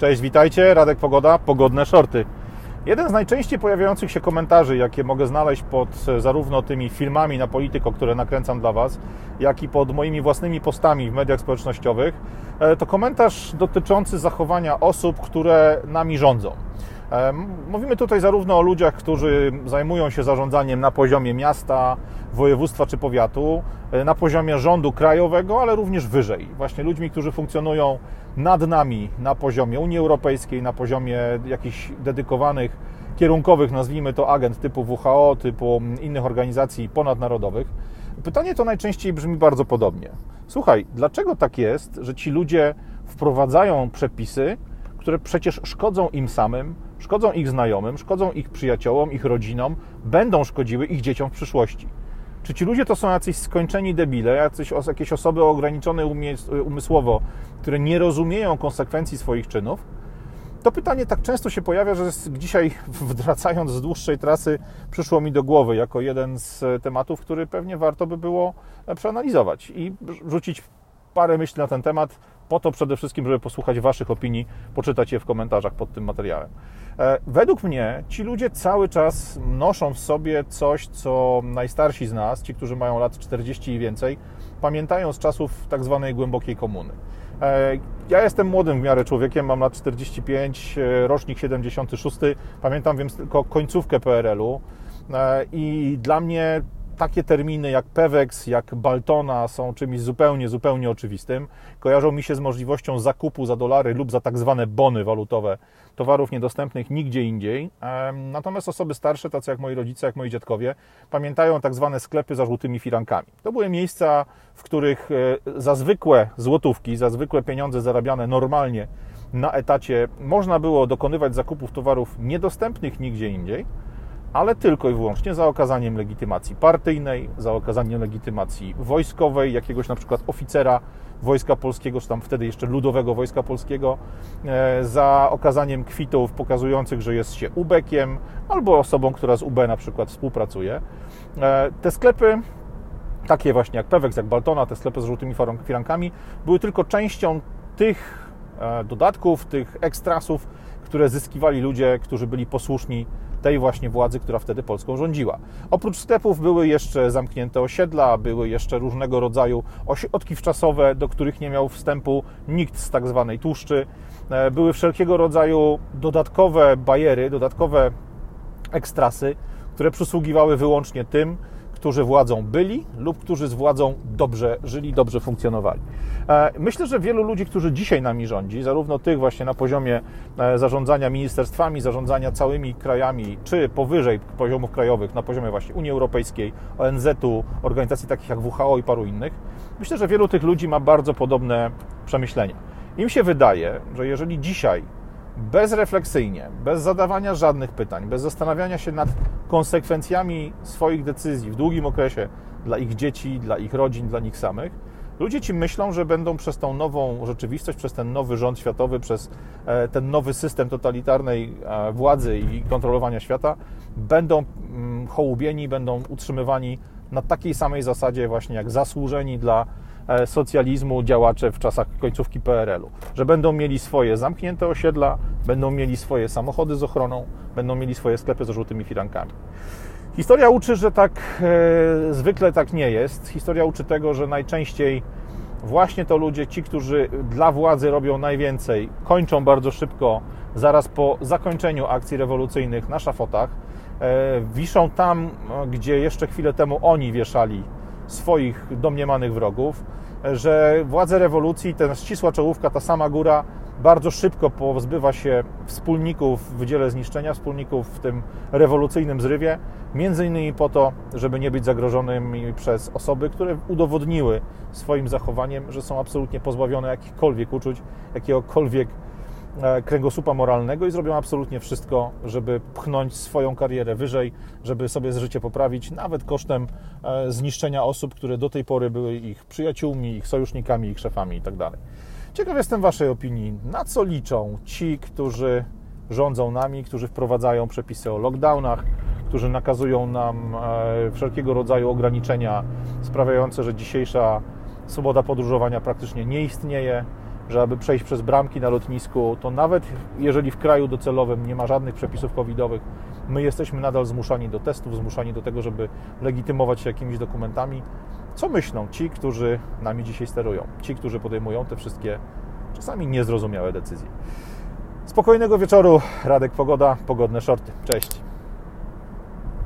Cześć, witajcie, Radek Pogoda, pogodne shorty. Jeden z najczęściej pojawiających się komentarzy, jakie mogę znaleźć pod zarówno tymi filmami na Polityko, które nakręcam dla Was, jak i pod moimi własnymi postami w mediach społecznościowych, e, to komentarz dotyczący zachowania osób, które nami rządzą. E, mówimy tutaj zarówno o ludziach, którzy zajmują się zarządzaniem na poziomie miasta, województwa czy powiatu, e, na poziomie rządu krajowego, ale również wyżej. Właśnie ludźmi, którzy funkcjonują nad nami na poziomie Unii Europejskiej, na poziomie jakichś dedykowanych, kierunkowych, nazwijmy to agent typu WHO, typu innych organizacji ponadnarodowych. Pytanie to najczęściej brzmi bardzo podobnie. Słuchaj, dlaczego tak jest, że ci ludzie wprowadzają przepisy, które przecież szkodzą im samym, szkodzą ich znajomym, szkodzą ich przyjaciołom, ich rodzinom, będą szkodziły ich dzieciom w przyszłości? Czy ci ludzie to są jacyś skończeni debile, jacyś, jakieś osoby ograniczone umysłowo, które nie rozumieją konsekwencji swoich czynów? To pytanie tak często się pojawia, że dzisiaj, wracając z dłuższej trasy, przyszło mi do głowy jako jeden z tematów, który pewnie warto by było przeanalizować i rzucić parę myśli na ten temat, po to przede wszystkim, żeby posłuchać Waszych opinii, poczytać je w komentarzach pod tym materiałem. E, według mnie ci ludzie cały czas noszą w sobie coś, co najstarsi z nas, ci, którzy mają lat 40 i więcej, pamiętają z czasów tak zwanej głębokiej komuny. E, ja jestem młodym w miarę człowiekiem, mam lat 45, e, rocznik 76, pamiętam więc tylko końcówkę PRL-u i dla mnie takie terminy jak Pewex, jak Baltona są czymś zupełnie, zupełnie oczywistym. Kojarzą mi się z możliwością zakupu za dolary lub za tak zwane bony walutowe towarów niedostępnych nigdzie indziej. Natomiast osoby starsze, tacy jak moi rodzice, jak moi dziadkowie, pamiętają tak zwane sklepy za żółtymi firankami. To były miejsca, w których e, za zwykłe złotówki, za zwykłe pieniądze zarabiane normalnie na etacie można było dokonywać zakupów towarów niedostępnych nigdzie indziej ale tylko i wyłącznie za okazaniem legitymacji partyjnej, za okazaniem legitymacji wojskowej, jakiegoś na przykład oficera Wojska Polskiego, czy tam wtedy jeszcze Ludowego Wojska Polskiego, e, za okazaniem kwitów pokazujących, że jest się ubekiem albo osobą, która z UB na przykład współpracuje. E, te sklepy takie właśnie jak Pewex, jak Baltona, te sklepy z żółtymi firankami, były tylko częścią tych dodatków, tych ekstrasów, które zyskiwali ludzie, którzy byli posłuszni tej właśnie władzy, która wtedy Polską rządziła. Oprócz sklepów były jeszcze zamknięte osiedla, były jeszcze różnego rodzaju ośrodki wczasowe, do których nie miał wstępu nikt z tak zwanej tłuszczy. E, były wszelkiego rodzaju dodatkowe bajery, dodatkowe ekstrasy, które przysługiwały wyłącznie tym, którzy władzą byli lub którzy z władzą dobrze żyli, dobrze funkcjonowali. E, myślę, że wielu ludzi, którzy dzisiaj nami rządzi, zarówno tych właśnie na poziomie e, zarządzania ministerstwami, zarządzania całymi krajami, czy powyżej poziomów krajowych, na poziomie właśnie Unii Europejskiej, ONZ-u, organizacji takich jak WHO i paru innych, myślę, że wielu tych ludzi ma bardzo podobne przemyślenia. Im się wydaje, że jeżeli dzisiaj bezrefleksyjnie, bez zadawania żadnych pytań, bez zastanawiania się nad konsekwencjami swoich decyzji w długim okresie dla ich dzieci, dla ich rodzin, dla nich samych, ludzie ci myślą, że będą przez tą nową rzeczywistość, przez ten nowy rząd światowy, przez e, ten nowy system totalitarnej e, władzy i kontrolowania świata, będą mm, hołubieni, będą utrzymywani na takiej samej zasadzie właśnie jak zasłużeni dla socjalizmu działacze w czasach końcówki PRL-u, że będą mieli swoje zamknięte osiedla, będą mieli swoje samochody z ochroną, będą mieli swoje sklepy z żółtymi firankami. Historia uczy, że tak e, zwykle tak nie jest. Historia uczy tego, że najczęściej właśnie to ludzie, ci, którzy dla władzy robią najwięcej, kończą bardzo szybko, zaraz po zakończeniu akcji rewolucyjnych na szafotach, e, wiszą tam, gdzie jeszcze chwilę temu oni wieszali swoich domniemanych wrogów, że władze rewolucji, ta ścisła czołówka, ta sama góra bardzo szybko pozbywa się wspólników w dziele zniszczenia, wspólników w tym rewolucyjnym zrywie, między innymi po to, żeby nie być zagrożonymi przez osoby, które udowodniły swoim zachowaniem, że są absolutnie pozbawione jakichkolwiek uczuć, jakiegokolwiek kręgosłupa moralnego i zrobią absolutnie wszystko, żeby pchnąć swoją karierę wyżej, żeby sobie życie poprawić, nawet kosztem e, zniszczenia osób, które do tej pory były ich przyjaciółmi, ich sojusznikami, ich szefami itd. Tak Ciekaw jestem Waszej opinii. Na co liczą ci, którzy rządzą nami, którzy wprowadzają przepisy o lockdownach, którzy nakazują nam e, wszelkiego rodzaju ograniczenia sprawiające, że dzisiejsza swoboda podróżowania praktycznie nie istnieje, że aby przejść przez bramki na lotnisku, to nawet jeżeli w kraju docelowym nie ma żadnych przepisów covidowych, my jesteśmy nadal zmuszani do testów, zmuszani do tego, żeby legitymować się jakimiś dokumentami. Co myślą ci, którzy nami dzisiaj sterują? Ci, którzy podejmują te wszystkie czasami niezrozumiałe decyzje. Spokojnego wieczoru. Radek Pogoda, pogodne shorty. Cześć.